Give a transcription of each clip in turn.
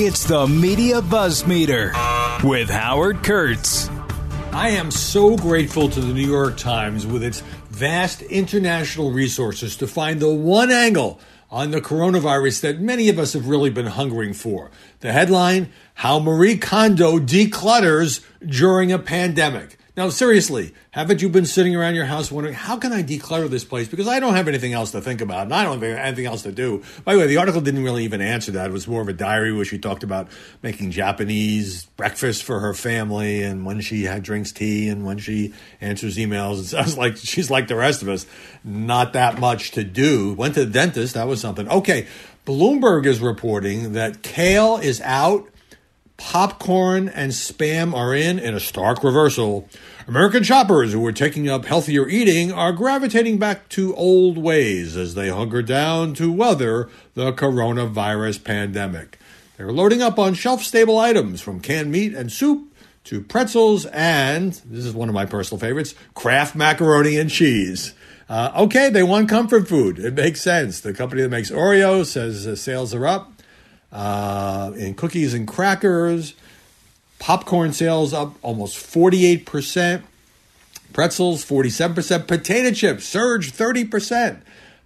It's the Media Buzz Meter with Howard Kurtz. I am so grateful to the New York Times with its vast international resources to find the one angle on the coronavirus that many of us have really been hungering for. The headline How Marie Kondo Declutters During a Pandemic. Now, seriously, haven't you been sitting around your house wondering, how can I declutter this place? Because I don't have anything else to think about, and I don't have anything else to do. By the way, the article didn't really even answer that. It was more of a diary where she talked about making Japanese breakfast for her family, and when she had drinks tea, and when she answers emails. It sounds like she's like the rest of us, not that much to do. Went to the dentist, that was something. Okay, Bloomberg is reporting that kale is out popcorn and spam are in in a stark reversal. American shoppers who are taking up healthier eating are gravitating back to old ways as they hunker down to weather the coronavirus pandemic. They're loading up on shelf stable items from canned meat and soup to pretzels and, this is one of my personal favorites, Kraft macaroni and cheese. Uh, okay, they want comfort food. It makes sense. The company that makes Oreo says uh, sales are up uh, in cookies and crackers. Popcorn sales up almost 48%. Pretzels, 47%. Potato chips surged 30%.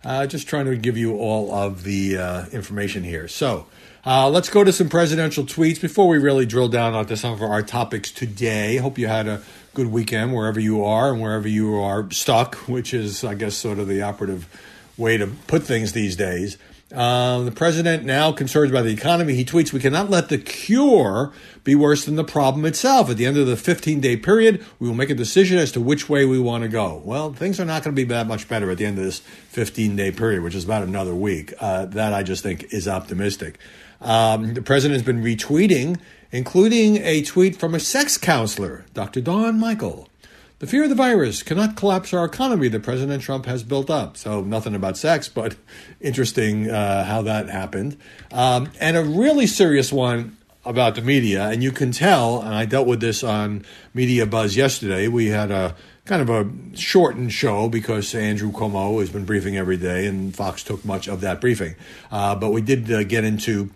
Uh, just trying to give you all of the uh, information here. So uh, let's go to some presidential tweets before we really drill down onto some of our topics today. Hope you had a good weekend wherever you are and wherever you are stuck, which is, I guess, sort of the operative way to put things these days. Um, the president now concerned about the economy. He tweets, "We cannot let the cure be worse than the problem itself. At the end of the 15-day period, we will make a decision as to which way we want to go." Well, things are not going to be that much better at the end of this 15-day period, which is about another week. Uh, that I just think is optimistic. Um, the president has been retweeting, including a tweet from a sex counselor, Dr. Don Michael. The fear of the virus cannot collapse our economy that President Trump has built up. So, nothing about sex, but interesting uh, how that happened. Um, and a really serious one about the media. And you can tell, and I dealt with this on Media Buzz yesterday. We had a kind of a shortened show because Andrew Cuomo has been briefing every day, and Fox took much of that briefing. Uh, but we did uh, get into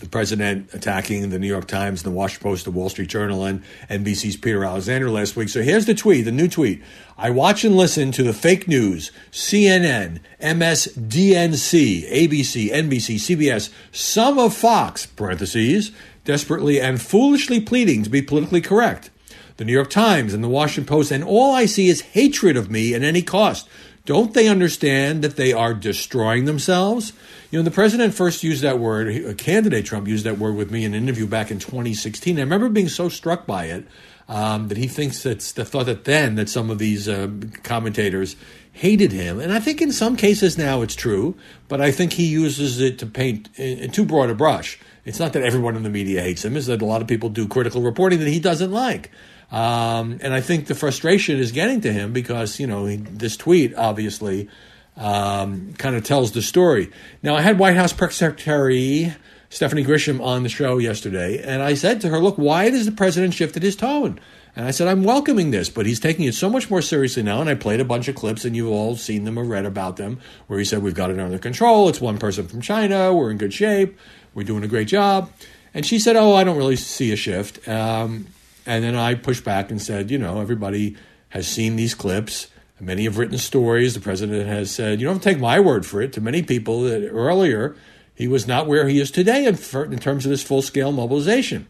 the president attacking the New York Times, the Washington Post, the Wall Street Journal, and NBC's Peter Alexander last week. So here's the tweet, the new tweet. I watch and listen to the fake news, CNN, MSDNC, ABC, NBC, CBS, some of Fox, parentheses, desperately and foolishly pleading to be politically correct. The New York Times and the Washington Post, and all I see is hatred of me at any cost. Don't they understand that they are destroying themselves? You know, the president first used that word, a candidate Trump used that word with me in an interview back in 2016. I remember being so struck by it um, that he thinks that's the thought that then that some of these uh, commentators hated him. And I think in some cases now it's true, but I think he uses it to paint in too broad a brush. It's not that everyone in the media hates him, it's that a lot of people do critical reporting that he doesn't like. Um, and I think the frustration is getting to him because, you know, he, this tweet obviously um, kind of tells the story. Now, I had White House Press Secretary Stephanie Grisham on the show yesterday, and I said to her, Look, why has the president shifted his tone? And I said, I'm welcoming this, but he's taking it so much more seriously now. And I played a bunch of clips, and you've all seen them or read about them, where he said, We've got it under control. It's one person from China. We're in good shape. We're doing a great job. And she said, Oh, I don't really see a shift. Um, and then I pushed back and said, you know, everybody has seen these clips. Many have written stories. The president has said, you don't take my word for it. To many people that earlier, he was not where he is today in, in terms of this full scale mobilization.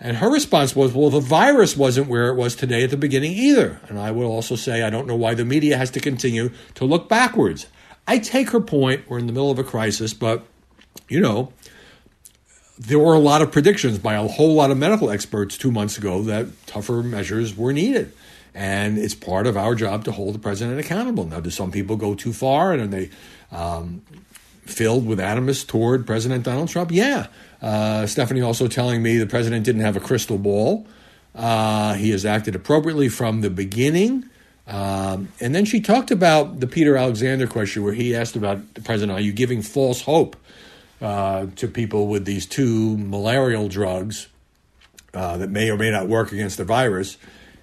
And her response was, well, the virus wasn't where it was today at the beginning either. And I will also say, I don't know why the media has to continue to look backwards. I take her point. We're in the middle of a crisis, but, you know, there were a lot of predictions by a whole lot of medical experts two months ago that tougher measures were needed. And it's part of our job to hold the president accountable. Now, do some people go too far and are they um, filled with animus toward President Donald Trump? Yeah. Uh, Stephanie also telling me the president didn't have a crystal ball. Uh, he has acted appropriately from the beginning. Um, and then she talked about the Peter Alexander question, where he asked about the president, are you giving false hope uh, to people with these two malarial drugs uh, that may or may not work against the virus.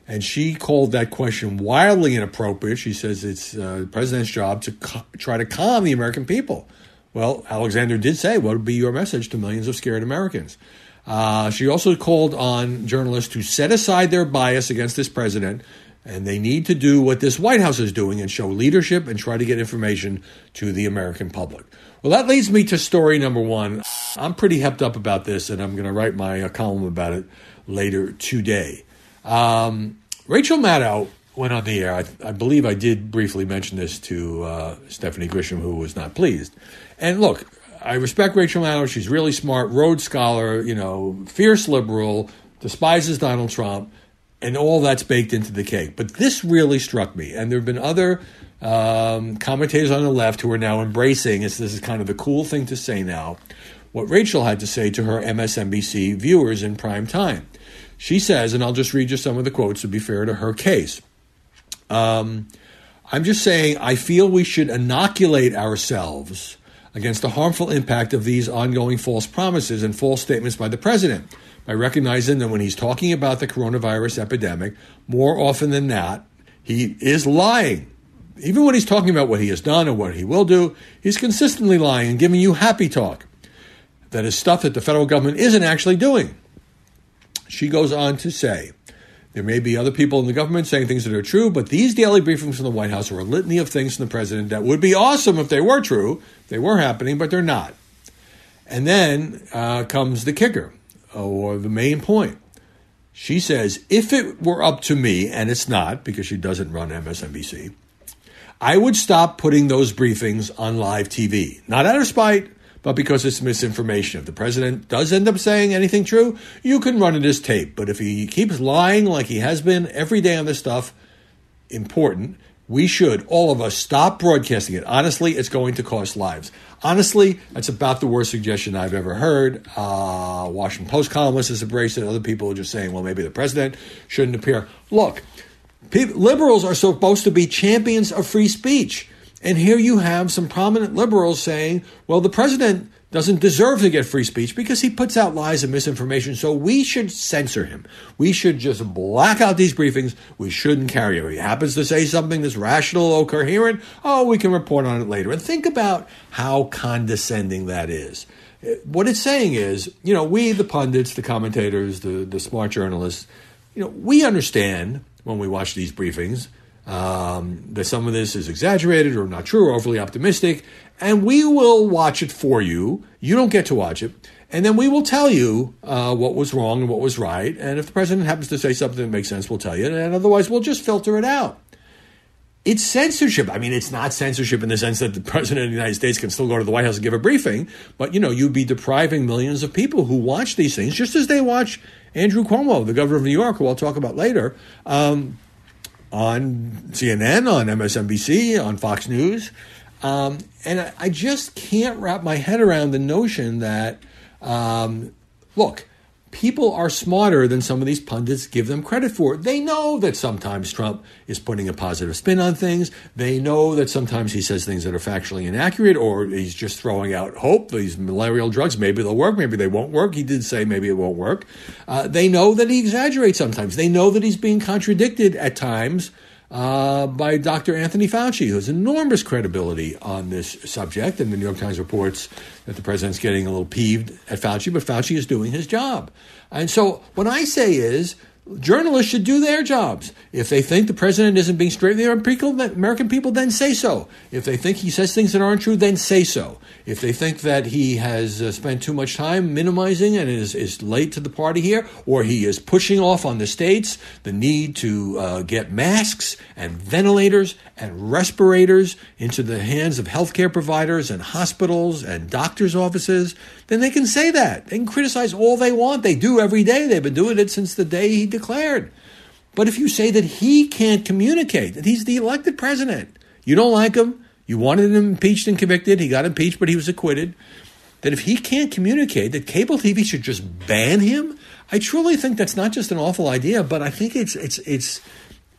And she called that question wildly inappropriate. She says it's uh, the president's job to co- try to calm the American people. Well, Alexander did say, What would be your message to millions of scared Americans? Uh, she also called on journalists to set aside their bias against this president, and they need to do what this White House is doing and show leadership and try to get information to the American public. Well, that leads me to story number one. I'm pretty hepped up about this, and I'm going to write my uh, column about it later today. Um, Rachel Maddow went on the air. I, I, believe I did briefly mention this to uh, Stephanie Grisham, who was not pleased. And look, I respect Rachel Maddow. She's really smart, Rhodes Scholar, you know, fierce liberal, despises Donald Trump, and all that's baked into the cake. But this really struck me. And there have been other um, commentators on the left who are now embracing this. This is kind of the cool thing to say now. What Rachel had to say to her MSNBC viewers in prime time. She says, and I'll just read you some of the quotes to be fair to her case. Um, I'm just saying, I feel we should inoculate ourselves against the harmful impact of these ongoing false promises and false statements by the president by recognizing that when he's talking about the coronavirus epidemic, more often than not, he is lying. Even when he's talking about what he has done or what he will do, he's consistently lying and giving you happy talk. That is stuff that the federal government isn't actually doing. She goes on to say, there may be other people in the government saying things that are true, but these daily briefings from the White House are a litany of things from the president that would be awesome if they were true, they were happening, but they're not. And then uh, comes the kicker, or the main point. She says, if it were up to me, and it's not because she doesn't run MSNBC, I would stop putting those briefings on live TV. Not out of spite, but because it's misinformation. If the president does end up saying anything true, you can run it as tape. But if he keeps lying like he has been every day on this stuff, important, we should, all of us, stop broadcasting it. Honestly, it's going to cost lives. Honestly, that's about the worst suggestion I've ever heard. Uh, Washington Post columnists has embraced it. Other people are just saying, well, maybe the president shouldn't appear. Look, liberals are supposed to be champions of free speech. And here you have some prominent liberals saying, well, the president doesn't deserve to get free speech because he puts out lies and misinformation. So we should censor him. We should just black out these briefings. We shouldn't carry him. He happens to say something that's rational or coherent. Oh, we can report on it later. And think about how condescending that is. What it's saying is, you know, we, the pundits, the commentators, the, the smart journalists, you know, we understand when we watch these briefings um, that some of this is exaggerated or not true or overly optimistic, and we will watch it for you. You don't get to watch it. And then we will tell you uh, what was wrong and what was right. And if the president happens to say something that makes sense, we'll tell you. And otherwise, we'll just filter it out. It's censorship. I mean, it's not censorship in the sense that the president of the United States can still go to the White House and give a briefing, but you know, you'd be depriving millions of people who watch these things, just as they watch Andrew Cuomo, the governor of New York, who I'll talk about later. Um, on CNN, on MSNBC, on Fox News. Um, and I, just can't wrap my head around the notion that, um, look, people are smarter than some of these pundits give them credit for. They know that sometimes Trump is putting a positive spin on things. They know that sometimes he says things that are factually inaccurate or he's just throwing out hope. These malarial drugs, maybe they'll work, maybe they won't work. He did say maybe it won't work. Uh, they know that he exaggerates sometimes. They know that he's being contradicted at times uh, by Dr. Anthony Fauci, who has enormous credibility on this subject. And the New York Times reports that the president's getting a little peeved at Fauci, but Fauci is doing his job. And so what I say is Journalists should do their jobs. If they think the president isn't being straight with the American people, then say so. If they think he says things that aren't true, then say so. If they think that he has uh, spent too much time minimizing and is, is late to the party here, or he is pushing off on the states the need to uh, get masks and ventilators and respirators into the hands of healthcare providers and hospitals and doctors' offices, then they can say that. They can criticize all they want. They do every day. They've been doing it since the day he declared. But if you say that he can't communicate, that he's the elected president, you don't like him, you wanted him impeached and convicted, he got impeached, but he was acquitted, that if he can't communicate, that cable TV should just ban him, I truly think that's not just an awful idea, but I think it's it's it's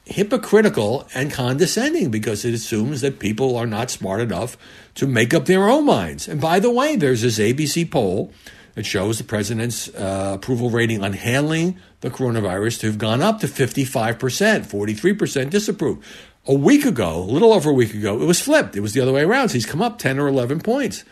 hypocritical and condescending because it assumes that people are not smart enough to make up their own minds. And by the way, there's this ABC poll that shows the president's uh, approval rating on handling the coronavirus to have gone up to 55%, 43% disapprove. A week ago, a little over a week ago, it was flipped. It was the other way around. So he's come up 10 or 11 points.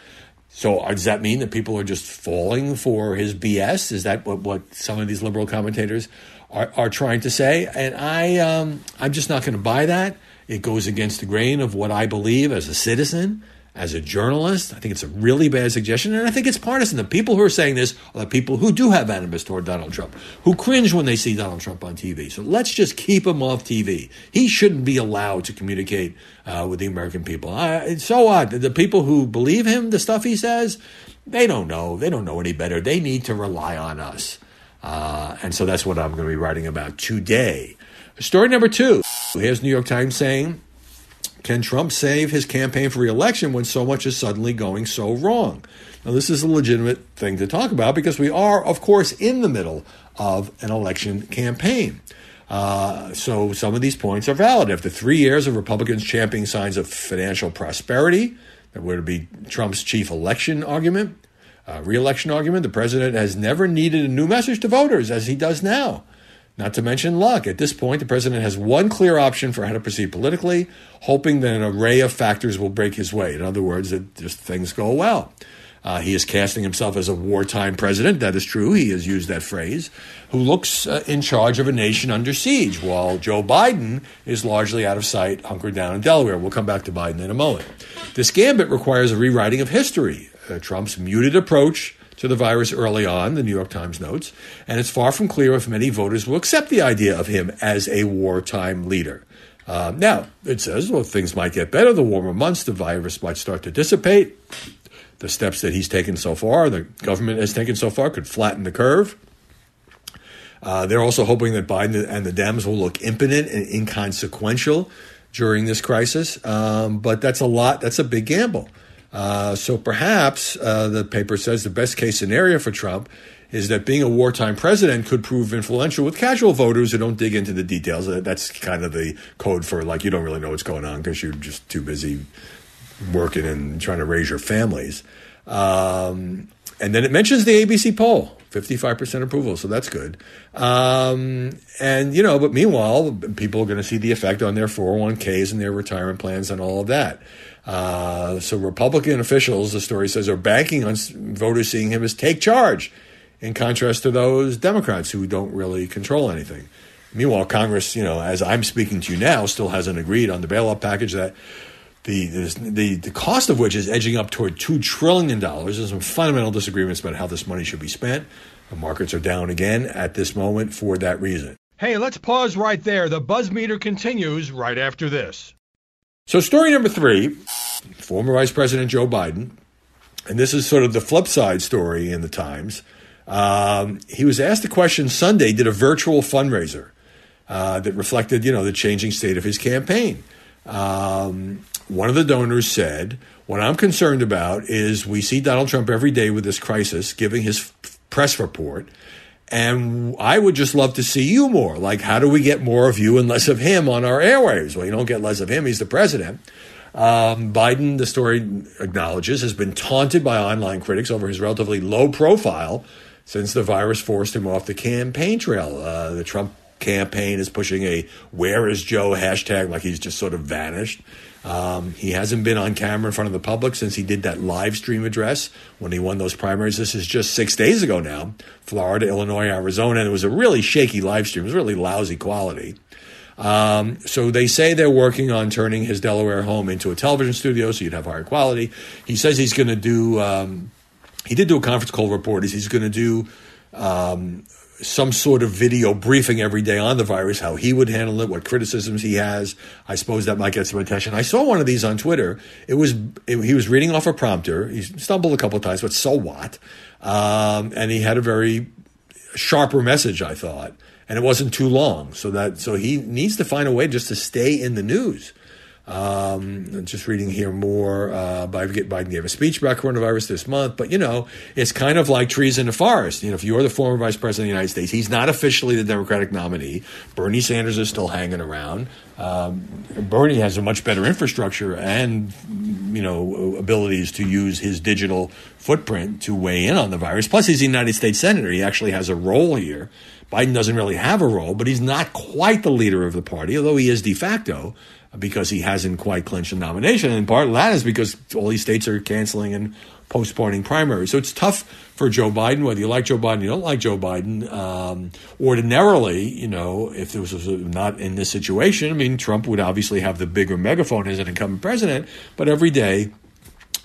So does that mean that people are just falling for his BS? Is that what, what some of these liberal commentators are, are trying to say? And I, um, I'm just not going to buy that. It goes against the grain of what I believe as a citizen as a journalist. I think it's a really bad suggestion, and I think it's partisan. The people who are saying this are the people who do have animus toward Donald Trump, who cringe when they see Donald Trump on TV. So let's just keep him off TV. He shouldn't be allowed to communicate uh, with the American people. Uh, so what? The people who believe him, the stuff he says, they don't know. They don't know any better. They need to rely on us. Uh, and so that's what I'm going to be writing about today. Story number two. Here's New York Times saying can Trump save his campaign for reelection when so much is suddenly going so wrong? Now, this is a legitimate thing to talk about because we are, of course, in the middle of an election campaign. Uh, so some of these points are valid. After three years of Republicans championing signs of financial prosperity, that would be Trump's chief election argument, uh, reelection argument, the president has never needed a new message to voters as he does now. Not to mention luck. At this point, the president has one clear option for how to proceed politically, hoping that an array of factors will break his way. In other words, that just things go well. Uh, he is casting himself as a wartime president. That is true. He has used that phrase. Who looks uh, in charge of a nation under siege, while Joe Biden is largely out of sight, hunkered down in Delaware. We'll come back to Biden in a moment. This gambit requires a rewriting of history. Uh, Trump's muted approach to the virus early on, the New York Times notes, and it's far from clear if many voters will accept the idea of him as a wartime leader. Uh, now, it says, well, things might get better. The warmer months, the virus might start to dissipate. The steps that he's taken so far, the government has taken so far, could flatten the curve. Uh, they're also hoping that Biden and the Dems will look impotent and inconsequential during this crisis. Um, but that's a lot, that's a big gamble. Uh, so perhaps uh, the paper says the best case scenario for Trump is that being a wartime president could prove influential with casual voters who don't dig into the details. Uh, that's kind of the code for like you don't really know what's going on because you're just too busy working and trying to raise your families. Um, and then it mentions the ABC poll, 55% approval, so that's good. Um, and, you know, but meanwhile, people are going to see the effect on their 401ks and their retirement plans and all of that. Uh, so Republican officials, the story says, are banking on voters seeing him as take charge, in contrast to those Democrats who don't really control anything. Meanwhile, Congress, you know, as I'm speaking to you now, still hasn't agreed on the bailout package that the, the, the cost of which is edging up toward $2 trillion. There's some fundamental disagreements about how this money should be spent. The markets are down again at this moment for that reason. Hey, let's pause right there. The buzz meter continues right after this. So, story number three former Vice President Joe Biden, and this is sort of the flip side story in the Times. Um, he was asked a question Sunday, did a virtual fundraiser uh, that reflected, you know, the changing state of his campaign. Um, one of the donors said, What I'm concerned about is we see Donald Trump every day with this crisis giving his press report. And I would just love to see you more. Like, how do we get more of you and less of him on our airwaves? Well, you don't get less of him. He's the president. Um, Biden, the story acknowledges, has been taunted by online critics over his relatively low profile since the virus forced him off the campaign trail. Uh, the Trump campaign is pushing a "Where is Joe?" hashtag, like he's just sort of vanished. Um, he hasn't been on camera in front of the public since he did that live stream address when he won those primaries. This is just six days ago now. Florida, Illinois, Arizona, and it was a really shaky live stream. It was really lousy quality. Um, so they say they're working on turning his Delaware home into a television studio so you'd have higher quality. He says he's going to do. Um, he did do a conference call report. He's going to do um, some sort of video briefing every day on the virus, how he would handle it, what criticisms he has. I suppose that might get some attention. I saw one of these on Twitter. It was it, he was reading off a prompter. He stumbled a couple times, but so what? Um, and he had a very sharper message, I thought, and it wasn't too long. So that so he needs to find a way just to stay in the news. Um, just reading here more. Uh, Biden gave a speech about coronavirus this month, but you know, it's kind of like trees in a forest. You know, if you're the former vice president of the United States, he's not officially the Democratic nominee. Bernie Sanders is still hanging around. Um, Bernie has a much better infrastructure and you know abilities to use his digital footprint to weigh in on the virus. Plus, he's a United States senator. He actually has a role here. Biden doesn't really have a role, but he's not quite the leader of the party, although he is de facto because he hasn't quite clinched a nomination. And part of that is because all these states are canceling and postponing primaries. So it's tough for Joe Biden, whether you like Joe Biden, you don't like Joe Biden. Um, ordinarily, you know, if this was not in this situation, I mean, Trump would obviously have the bigger megaphone as an incumbent president, but every day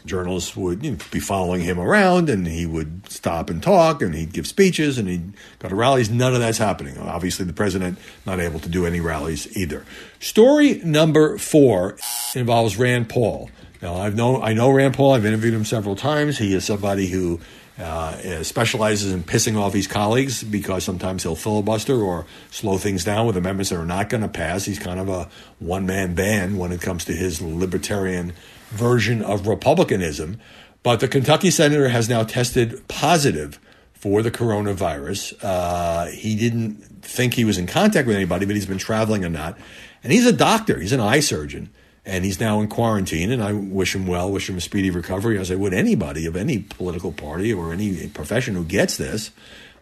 journalists would you know, be following him around and he would stop and talk and he'd give speeches and he'd go to rallies. None of that's happening. Obviously, the president not able to do any rallies either. Story number four involves Rand Paul. Now, I've known, I know Rand Paul. I've interviewed him several times. He is somebody who uh, specializes in pissing off his colleagues because sometimes he'll filibuster or slow things down with amendments that are not going to pass. He's kind of a one man band when it comes to his libertarian version of republicanism. But the Kentucky senator has now tested positive for the coronavirus. Uh, he didn't think he was in contact with anybody, but he's been traveling or not. And he's a doctor, he's an eye surgeon, and he's now in quarantine. And I wish him well, wish him a speedy recovery, as I would anybody of any political party or any profession who gets this.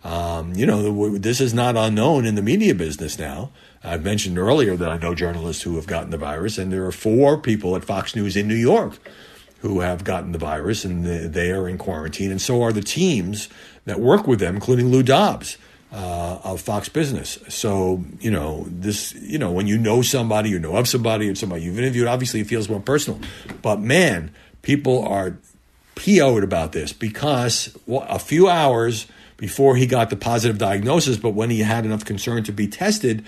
Um, you know, this is not unknown in the media business now. I've mentioned earlier that I know journalists who have gotten the virus, and there are four people at Fox News in New York who have gotten the virus, and they are in quarantine, and so are the teams that work with them, including Lou Dobbs. Uh, of Fox Business. So, you know, this, you know, when you know somebody, you know of somebody, and somebody you've interviewed, obviously it feels more personal. But man, people are PO'd about this because a few hours before he got the positive diagnosis, but when he had enough concern to be tested,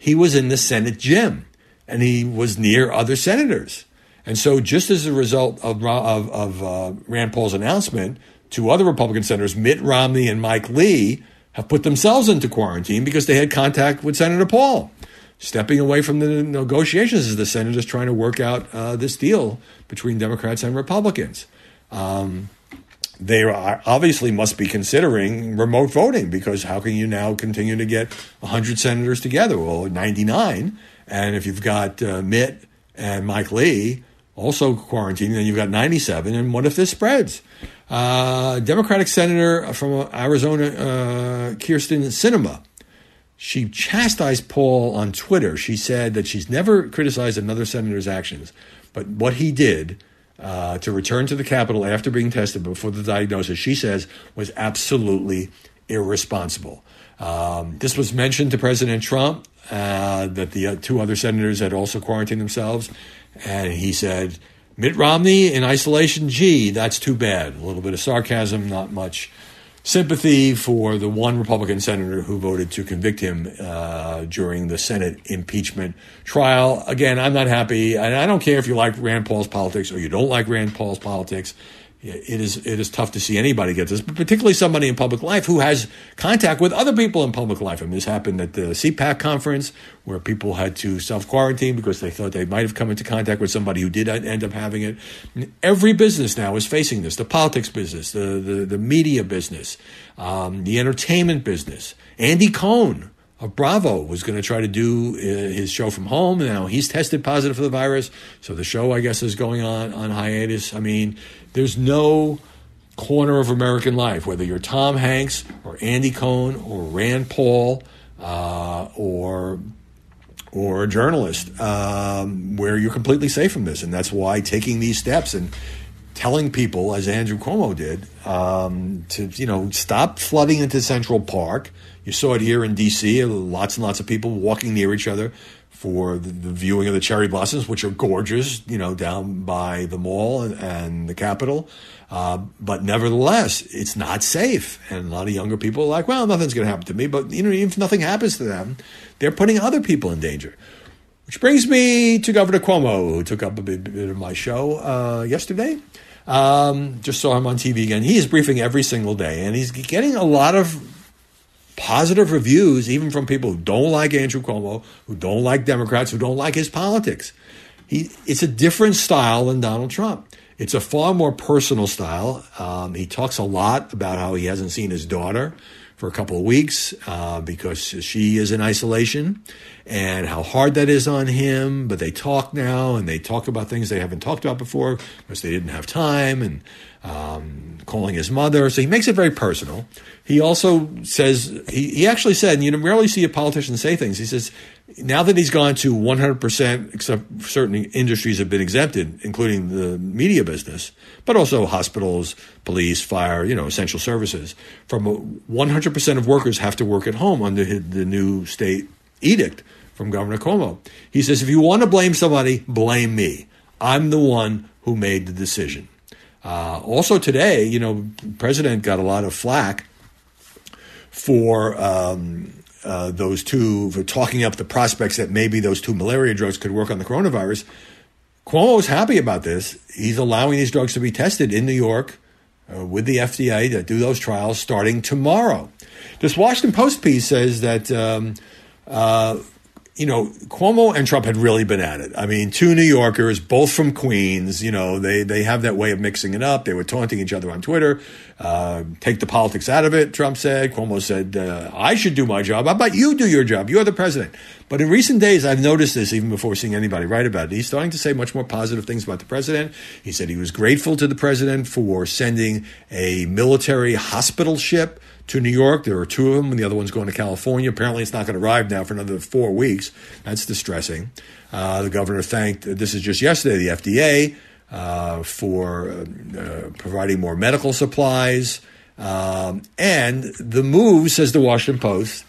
he was in the Senate gym and he was near other senators. And so, just as a result of, of, of uh, Rand Paul's announcement, two other Republican senators, Mitt Romney and Mike Lee, have put themselves into quarantine because they had contact with Senator Paul, stepping away from the negotiations as the senators trying to work out uh, this deal between Democrats and Republicans. Um, they obviously must be considering remote voting because how can you now continue to get 100 senators together? Well, 99. And if you've got uh, Mitt and Mike Lee also quarantined, then you've got 97. And what if this spreads? Uh, Democratic Senator from Arizona, uh, Kyrsten Sinema, she chastised Paul on Twitter. She said that she's never criticized another senator's actions, but what he did uh, to return to the Capitol after being tested before the diagnosis, she says, was absolutely irresponsible. Um, this was mentioned to President Trump uh, that the uh, two other senators had also quarantined themselves, and he said, Mitt Romney in isolation, gee, that's too bad. A little bit of sarcasm, not much sympathy for the one Republican senator who voted to convict him uh, during the Senate impeachment trial. Again, I'm not happy, and I don't care if you like Rand Paul's politics or you don't like Rand Paul's politics it is it is tough to see anybody get this, but particularly somebody in public life who has contact with other people in public life. I mean, this happened at the CPAC conference where people had to self quarantine because they thought they might have come into contact with somebody who did end up having it. Every business now is facing this: the politics business, the the, the media business, um, the entertainment business. Andy Cohen of Bravo was going to try to do uh, his show from home. Now he's tested positive for the virus, so the show, I guess, is going on on hiatus. I mean, there's no corner of American life, whether you're Tom Hanks or Andy Cohen or Rand Paul uh, or or a journalist, um, where you're completely safe from this, and that's why taking these steps and telling people, as Andrew Cuomo did, um, to you know stop flooding into Central Park you saw it here in D.C. Lots and lots of people walking near each other for the, the, viewing of the cherry blossoms, which are gorgeous, you know, down by the mall and, and the Capitol. Uh, but nevertheless, it's not safe. And a lot of younger people are like, well, nothing's going to happen to me. But, you know, even if nothing happens to them, they're putting other people in danger. Which brings me to Governor Cuomo, who took up a bit, bit of my show uh, yesterday. Um, just saw him on TV again. He is briefing every single day, and he's getting a lot of positive reviews, even from people who don't like Andrew Cuomo, who don't like Democrats, who don't like his politics. He, it's a different style than Donald Trump. It's a far more personal style. Um, he talks a lot about how he hasn't seen his daughter for a couple of weeks uh, because she is in isolation and how hard that is on him. But they talk now and they talk about things they haven't talked about before because they didn't have time and um, calling his mother. So he makes it very personal. He also says, he, he actually said, and you rarely see a politician say things. He says, now that he's gone to 100%, except certain industries have been exempted, including the media business, but also hospitals, police, fire, you know, essential services. From 100% of workers have to work at home under the new state edict from Governor Cuomo. He says, if you want to blame somebody, blame me. I'm the one who made the decision. Uh, also today, you know, President got a lot of flack for um, uh, those two for talking up the prospects that maybe those two malaria drugs could work on the coronavirus. Cuomo is happy about this. He's allowing these drugs to be tested in New York uh, with the FDA to do those trials starting tomorrow. This Washington Post piece says that um, uh, you know, Cuomo and Trump had really been at it. I mean, two New Yorkers, both from Queens, you know, they, they have that way of mixing it up. They were taunting each other on Twitter. Uh, take the politics out of it, Trump said. Cuomo said, uh, I should do my job. How about you do your job? You're the president. But in recent days, I've noticed this even before seeing anybody write about it. He's starting to say much more positive things about the president. He said he was grateful to the president for sending a military hospital ship to New York. There are two of them, and the other one's going to California. Apparently, it's not going to arrive now for another four weeks. That's distressing. Uh, the governor thanked, this is just yesterday, the FDA uh, for uh, providing more medical supplies. Um, and the move, says the Washington Post,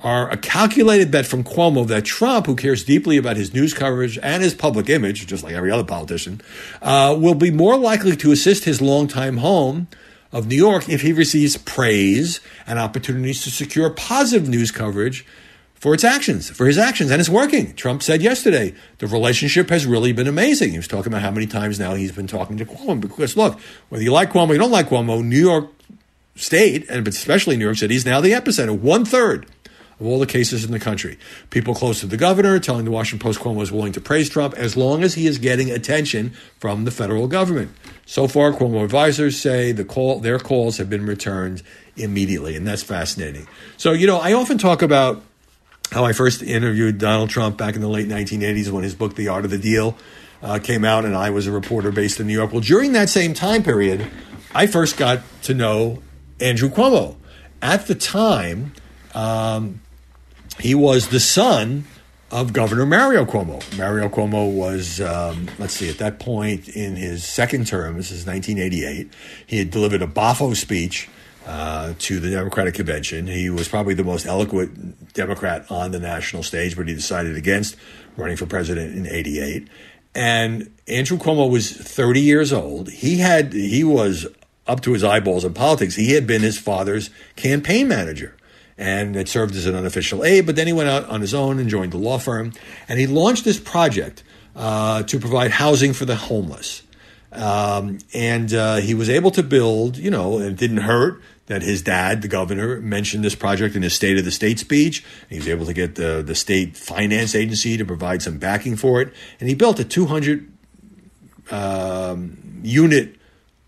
are a calculated bet from Cuomo that Trump, who cares deeply about his news coverage and his public image, just like every other politician, uh, will be more likely to assist his longtime home of New York if he receives praise and opportunities to secure positive news coverage for its actions, for his actions, and it's working. Trump said yesterday the relationship has really been amazing. He was talking about how many times now he's been talking to Cuomo. Because look, whether you like Cuomo, or you don't like Cuomo, New York State, and especially New York City, is now the epicenter. One third of all the cases in the country. People close to the governor telling the Washington Post Cuomo is willing to praise Trump as long as he is getting attention from the federal government. So far, Cuomo advisors say the call, their calls have been returned immediately, and that's fascinating. So, you know, I often talk about how I first interviewed Donald Trump back in the late 1980s when his book, The Art of the Deal, uh, came out, and I was a reporter based in New York. Well, during that same time period, I first got to know Andrew Cuomo. At the time, um, he was the son of Governor Mario Cuomo. Mario Cuomo was, um, let's see, at that point in his second term, this is 1988, he had delivered a Bafo speech uh, to the Democratic convention. He was probably the most eloquent Democrat on the national stage, but he decided against running for president in 88. And Andrew Cuomo was 30 years old. He had, he was up to his eyeballs in politics. He had been his father's campaign manager and it served as an unofficial aide. But then he went out on his own and joined the law firm, and he launched this project uh, to provide housing for the homeless. Um, and uh, he was able to build, you know, and it didn't hurt that his dad, the governor, mentioned this project in his State of the State speech. He was able to get the, the state finance agency to provide some backing for it. And he built a 200 um, unit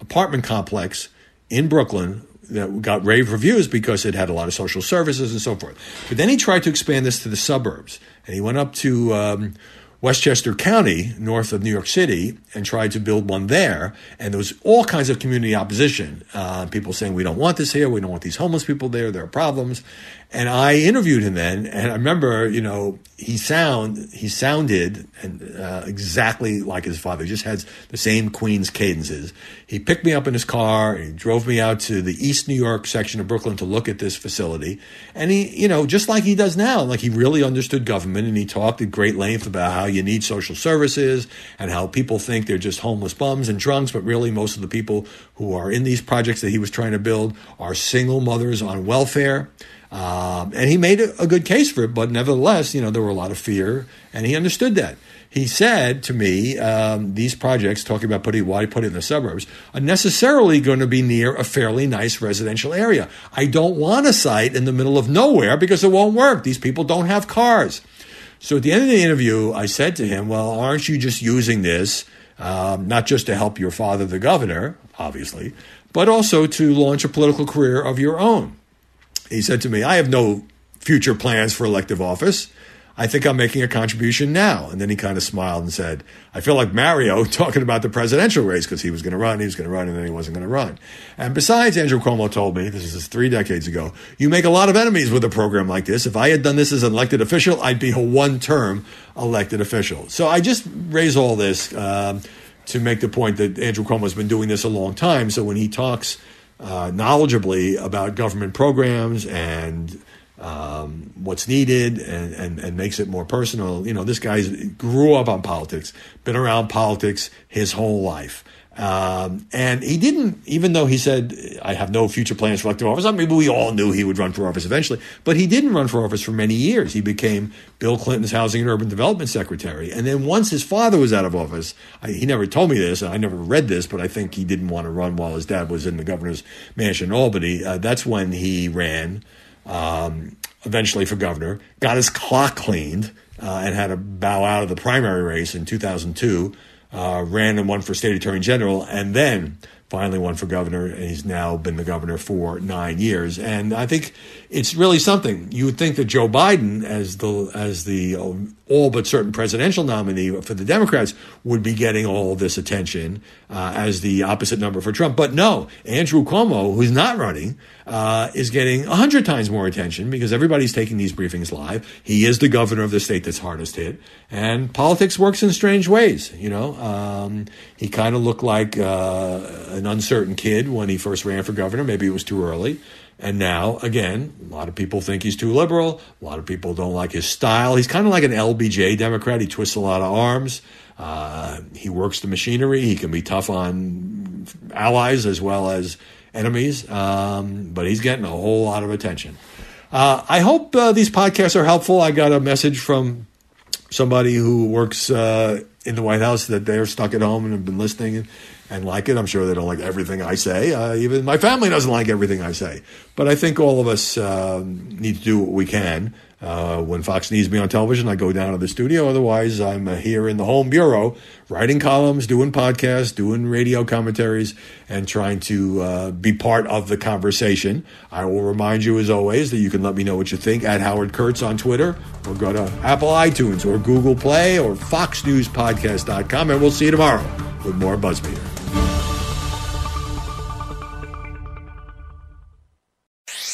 apartment complex in Brooklyn that got rave reviews because it had a lot of social services and so forth. But then he tried to expand this to the suburbs, and he went up to um, Westchester County, north of New York City, and tried to build one there. And there was all kinds of community opposition. Uh, people saying, we don't want this here. We don't want these homeless people there. There are problems. And I interviewed him then, and I remember, you know, he sound he sounded and uh, exactly like his father. He just had the same Queens cadences. He picked me up in his car. And He drove me out to the East New York section of Brooklyn to look at this facility. And he, you know, just like he does now, like he really understood government, and he talked at great length about how you need social services and how people think they're just homeless bums and drunks, but really most of the people who are in these projects that he was trying to build are single mothers on welfare. Um, and he made a, good case for it, but nevertheless, you know, there were a lot of fear, and he understood that. He said to me, um, these projects, talking about putting why put it in the suburbs, are necessarily going to be near a fairly nice residential area. I don't want a site in the middle of nowhere because it won't work. These people don't have cars. So at the end of the interview, I said to him, Well, aren't you just using this, um, not just to help your father, the governor, obviously, but also to launch a political career of your own? He said to me, I have no future plans for elective office. I think I'm making a contribution now. And then he kind of smiled and said, I feel like Mario talking about the presidential race because he was going to run, he was going to run, and then he wasn't going to run. And besides, Andrew Cuomo told me, this is three decades ago, you make a lot of enemies with a program like this. If I had done this as an elected official, I'd be a one term elected official. So I just raise all this um, to make the point that Andrew Cuomo has been doing this a long time. So when he talks uh, knowledgeably about government programs and um, what's needed and, and, and makes it more personal. You know, this guy grew up on politics, been around politics his whole life. Um, and he didn't, even though he said, I have no future plans for elective office. I mean, we all knew he would run for office eventually, but he didn't run for office for many years. He became Bill Clinton's Housing and Urban Development Secretary. And then once his father was out of office, I, he never told me this, and I never read this, but I think he didn't want to run while his dad was in the governor's mansion in Albany. Uh, that's when he ran um, eventually for governor, got his clock cleaned, uh, and had to bow out of the primary race in 2002, uh, ran and won for state attorney general, and then finally won for governor, and he's now been the governor for nine years. And I think it's really something. You would think that Joe Biden, as the as the all but certain presidential nominee for the Democrats, would be getting all this attention uh, as the opposite number for Trump. But no, Andrew Cuomo, who's not running, uh, is getting hundred times more attention because everybody's taking these briefings live. He is the governor of the state that's hardest hit, and politics works in strange ways. You know, um, he kind of looked like uh, an uncertain kid when he first ran for governor. Maybe it was too early. And now, again, a lot of people think he's too liberal. A lot of people don't like his style. He's kind of like an LBJ Democrat. He twists a lot of arms. Uh, he works the machinery. He can be tough on allies as well as enemies. Um, but he's getting a whole lot of attention. Uh, I hope uh, these podcasts are helpful. I got a message from somebody who works uh, in the White House that they're stuck at home and have been listening. And, and like it. I'm sure they don't like everything I say. Uh, even my family doesn't like everything I say. But I think all of us uh, need to do what we can. Uh, when Fox needs me on television, I go down to the studio. Otherwise, I'm uh, here in the home bureau, writing columns, doing podcasts, doing radio commentaries, and trying to uh, be part of the conversation. I will remind you, as always, that you can let me know what you think at Howard Kurtz on Twitter, or go to Apple iTunes, or Google Play, or FoxNewsPodcast.com, and we'll see you tomorrow with more Buzzmeter.